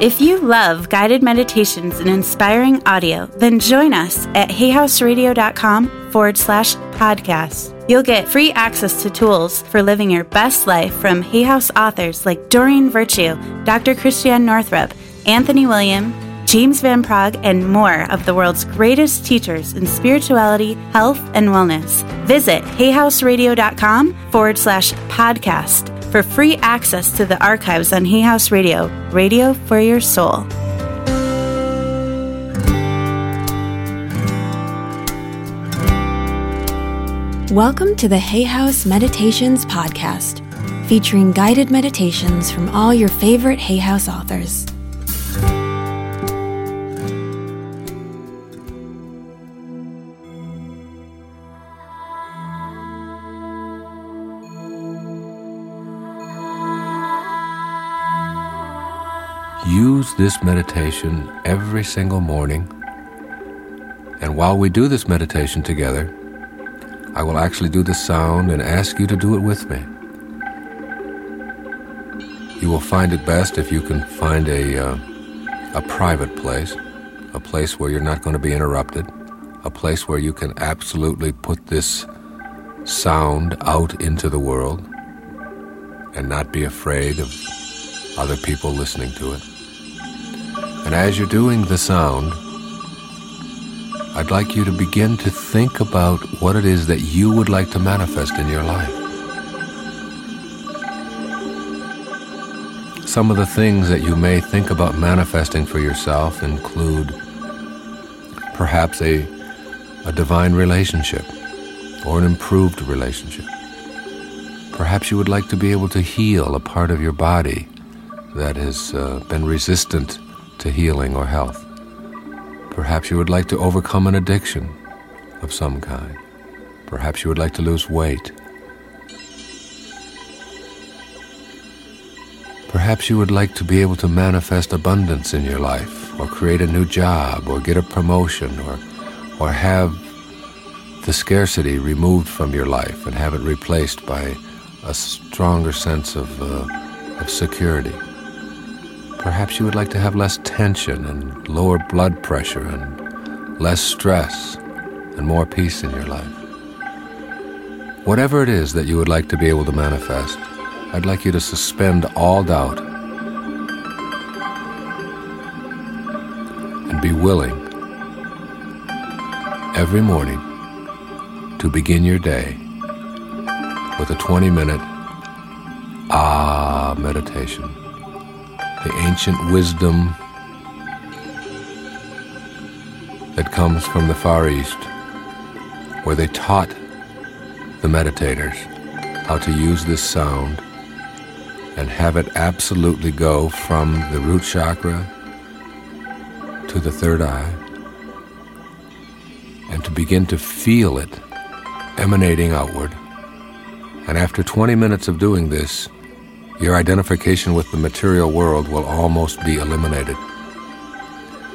If you love guided meditations and inspiring audio, then join us at hayhouseradio.com forward slash podcast. You'll get free access to tools for living your best life from Hay House authors like Doreen Virtue, Dr. Christiane Northrup, Anthony William, James Van Praagh, and more of the world's greatest teachers in spirituality, health, and wellness. Visit hayhouseradio.com forward slash podcast for free access to the archives on Hay House Radio, radio for your soul. Welcome to the Hay House Meditations Podcast, featuring guided meditations from all your favorite Hay House authors. Use this meditation every single morning. And while we do this meditation together, I will actually do the sound and ask you to do it with me. You will find it best if you can find a, uh, a private place, a place where you're not going to be interrupted, a place where you can absolutely put this sound out into the world and not be afraid of other people listening to it. And as you're doing the sound, I'd like you to begin to think about what it is that you would like to manifest in your life. Some of the things that you may think about manifesting for yourself include perhaps a, a divine relationship or an improved relationship. Perhaps you would like to be able to heal a part of your body that has uh, been resistant to healing or health. Perhaps you would like to overcome an addiction of some kind. Perhaps you would like to lose weight. Perhaps you would like to be able to manifest abundance in your life, or create a new job, or get a promotion, or, or have the scarcity removed from your life and have it replaced by a stronger sense of, uh, of security. Perhaps you would like to have less tension and lower blood pressure and less stress and more peace in your life. Whatever it is that you would like to be able to manifest, I'd like you to suspend all doubt and be willing every morning to begin your day with a 20 minute ah meditation the ancient wisdom that comes from the Far East, where they taught the meditators how to use this sound and have it absolutely go from the root chakra to the third eye and to begin to feel it emanating outward. And after 20 minutes of doing this, your identification with the material world will almost be eliminated.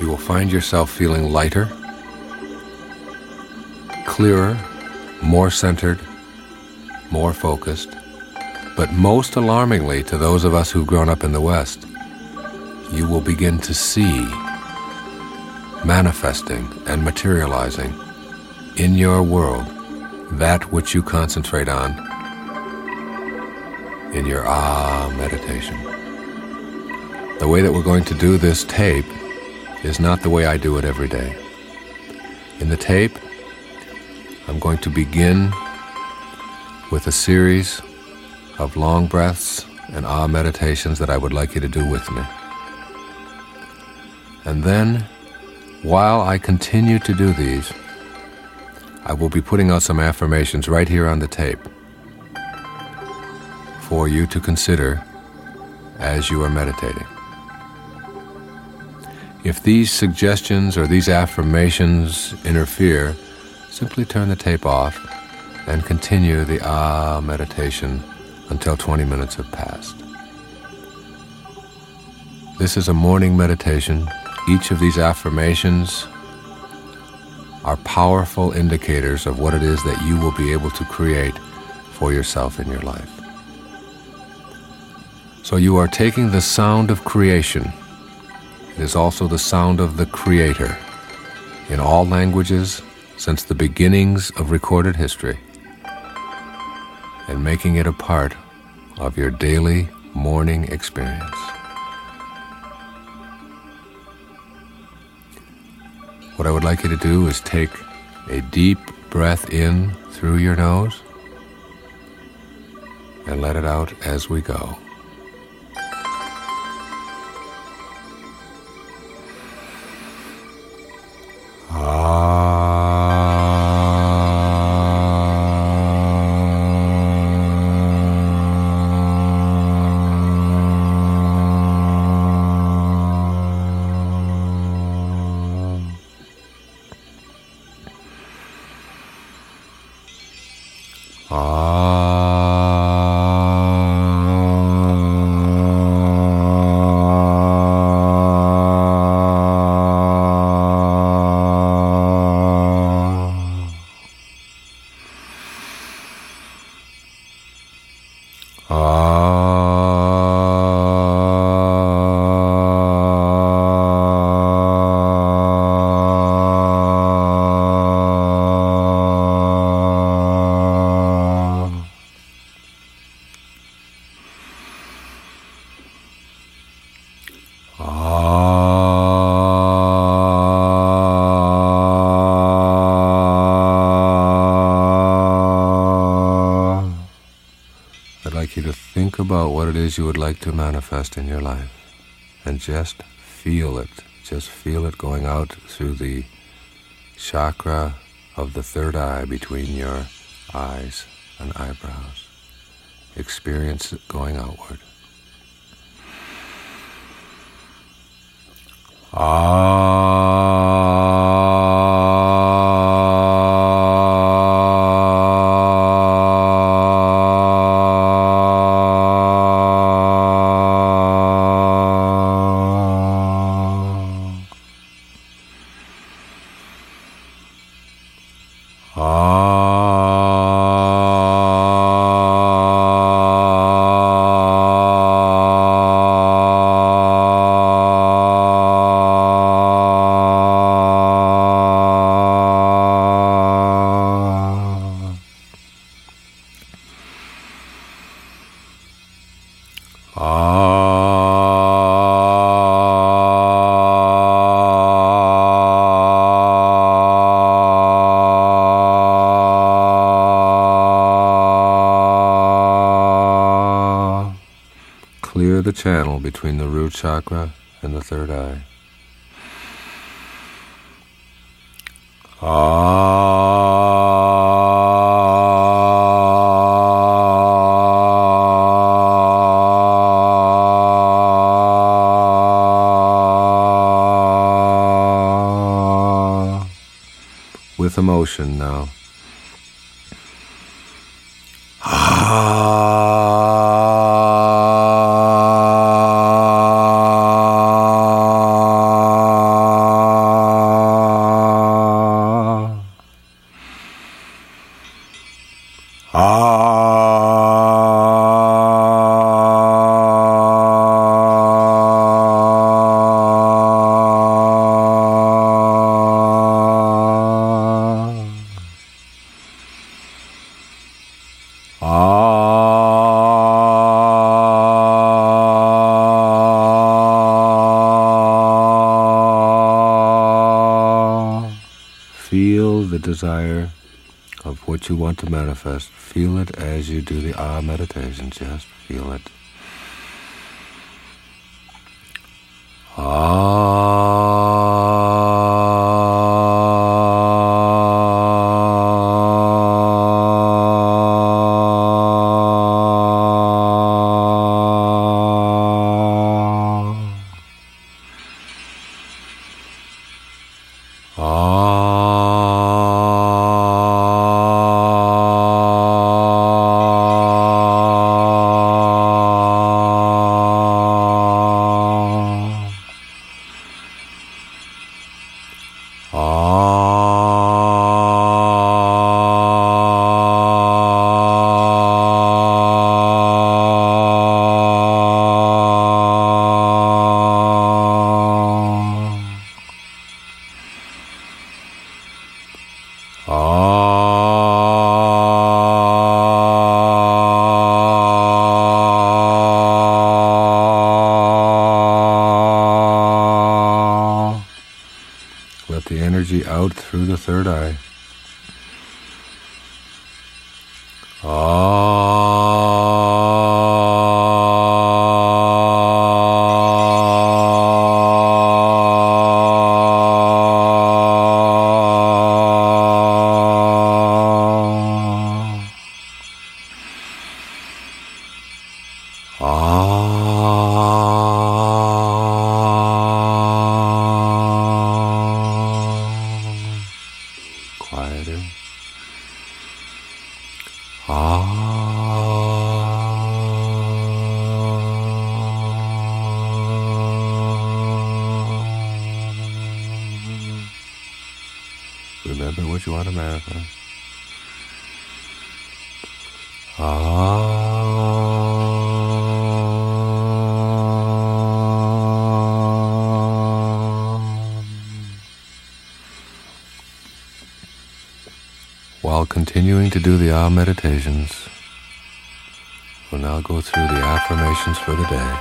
You will find yourself feeling lighter, clearer, more centered, more focused. But most alarmingly to those of us who've grown up in the West, you will begin to see manifesting and materializing in your world that which you concentrate on in your ah meditation. The way that we're going to do this tape is not the way I do it every day. In the tape, I'm going to begin with a series of long breaths and ah meditations that I would like you to do with me. And then, while I continue to do these, I will be putting out some affirmations right here on the tape for you to consider as you are meditating. If these suggestions or these affirmations interfere, simply turn the tape off and continue the ah meditation until 20 minutes have passed. This is a morning meditation. Each of these affirmations are powerful indicators of what it is that you will be able to create for yourself in your life. So you are taking the sound of creation It is also the sound of the Creator in all languages since the beginnings of recorded history and making it a part of your daily morning experience. What I would like you to do is take a deep breath in through your nose and let it out as we go. You would like to manifest in your life. And just feel it. Just feel it going out through the chakra of the third eye between your eyes and eyebrows. Experience it going outward. Between the root chakra and the third eye. Ah. With emotion now. Desire of what you want to manifest, feel it as you do the Ah meditation. Just feel it. energy While continuing to do the Ah meditations, we'll now go through the affirmations for the day.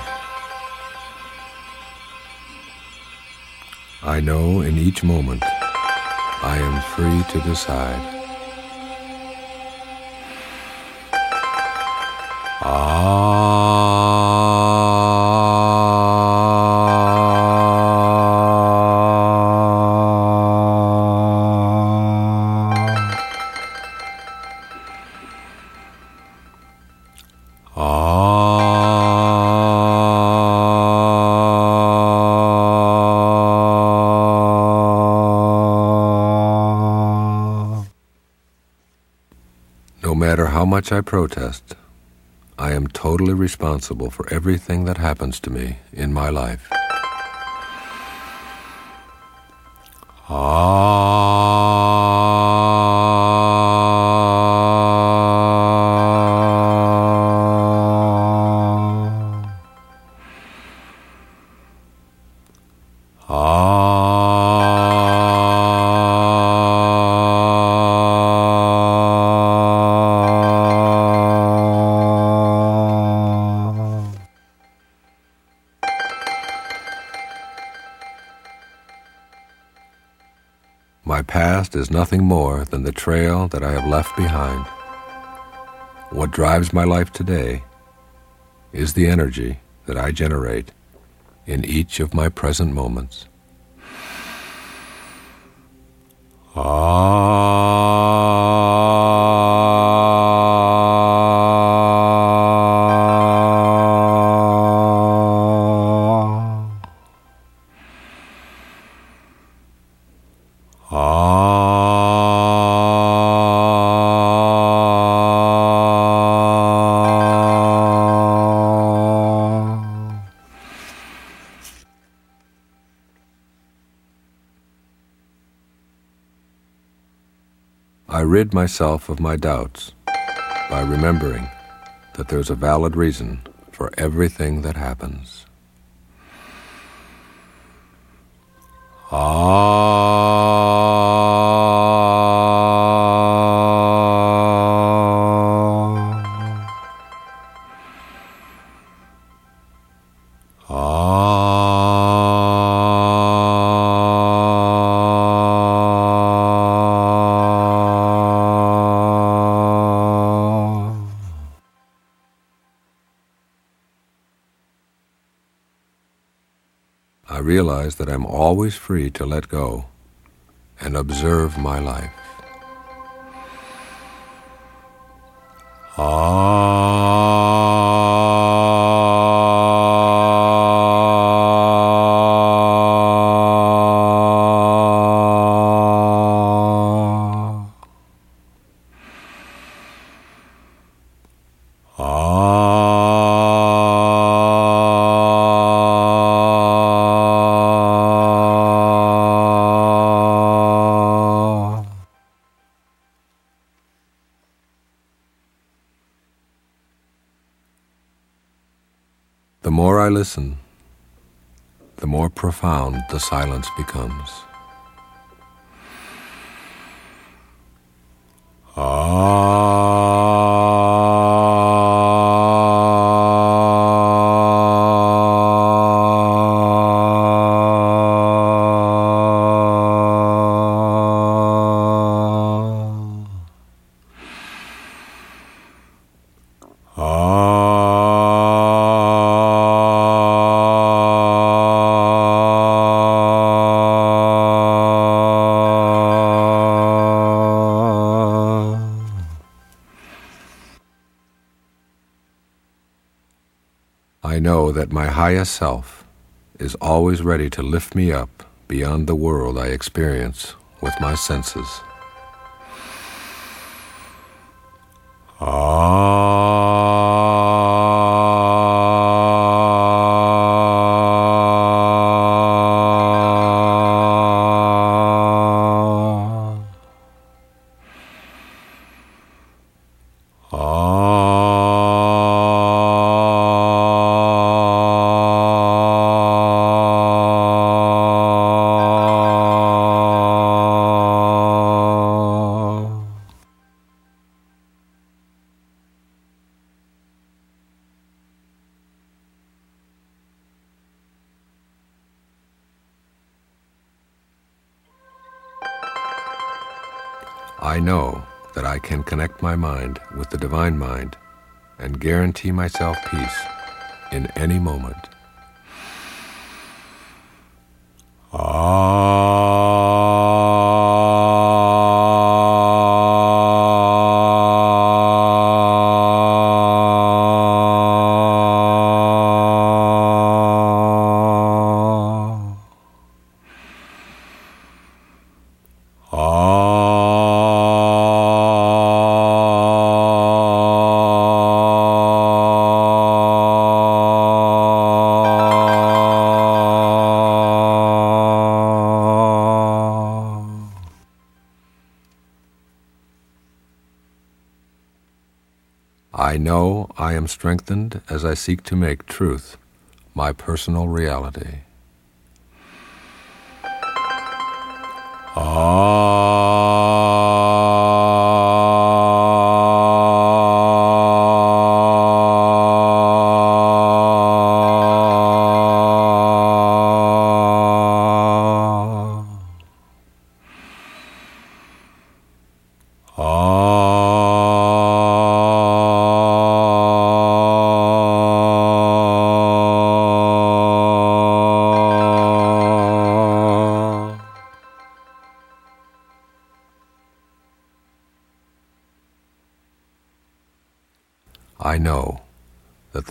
I know in each moment I am free to decide. Ah. Matter how much I protest, I am totally responsible for everything that happens to me in my life. Is nothing more than the trail that I have left behind. What drives my life today is the energy that I generate in each of my present moments. Ah. Rid myself of my doubts by remembering that there's a valid reason for everything that happens. Ah. I'm always free to let go and observe my life. Listen, the more profound the silence becomes. Know that my highest self is always ready to lift me up beyond the world I experience with my senses. Can connect my mind with the divine mind and guarantee myself peace in any moment. Am strengthened as I seek to make truth my personal reality.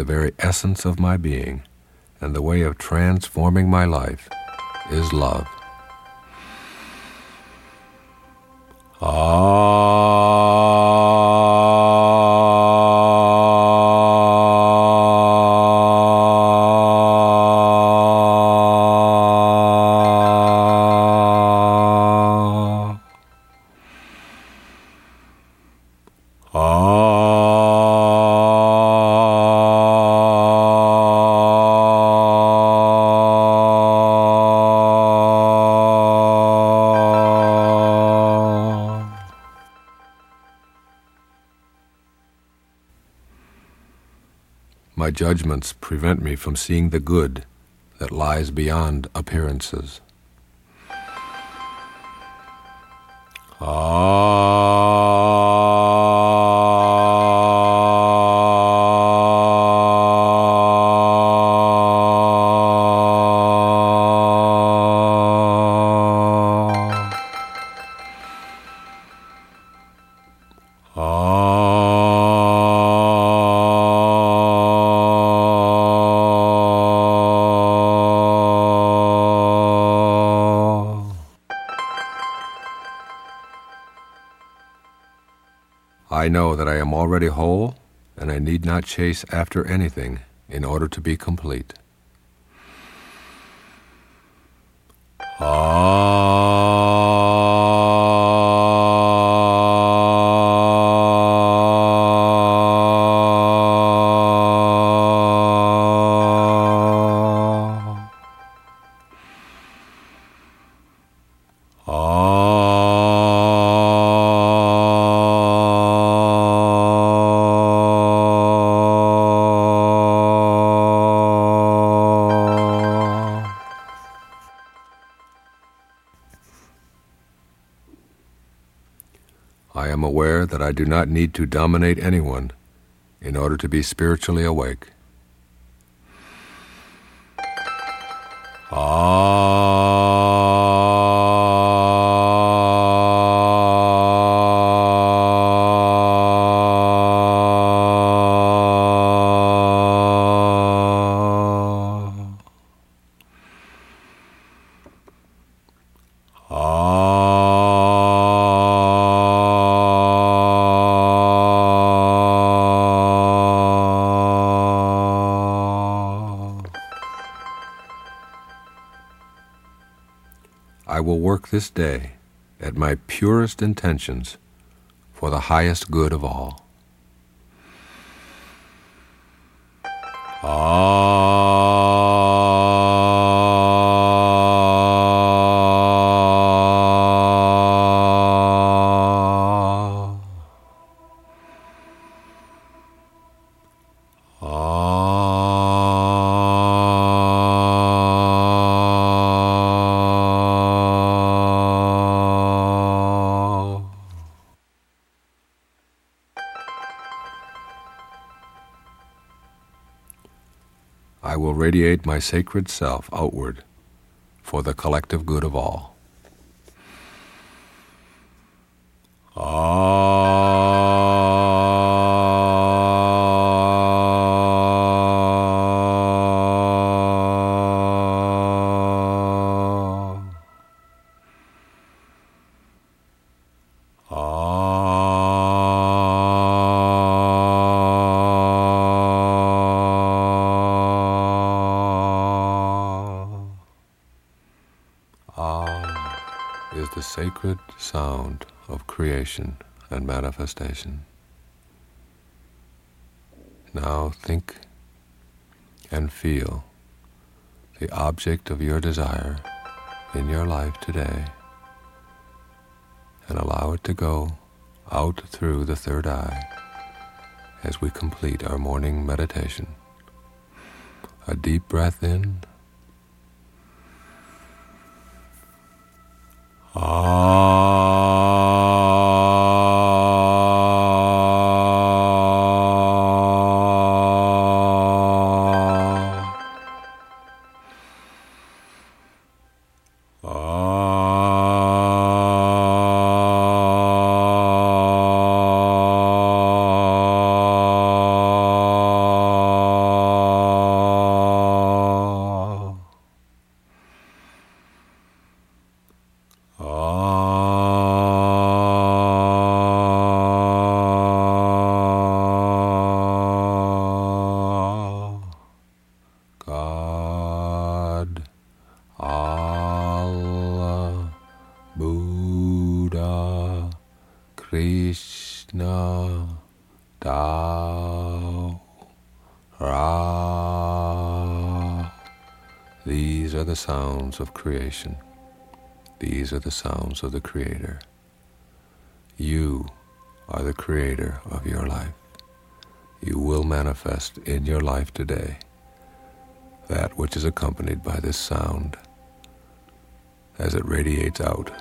The very essence of my being and the way of transforming my life is love. Judgments prevent me from seeing the good that lies beyond appearances. Know that I am already whole and I need not chase after anything in order to be complete. Do not need to dominate anyone in order to be spiritually awake. Work this day at my purest intentions for the highest good of all. I will radiate my sacred self outward for the collective good of all. Ah. Creation and manifestation. Now think and feel the object of your desire in your life today and allow it to go out through the third eye as we complete our morning meditation. A deep breath in. Ah. The sounds of creation. These are the sounds of the Creator. You are the Creator of your life. You will manifest in your life today that which is accompanied by this sound as it radiates out.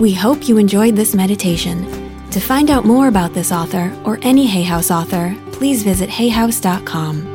We hope you enjoyed this meditation. To find out more about this author or any Hay House author, please visit hayhouse.com.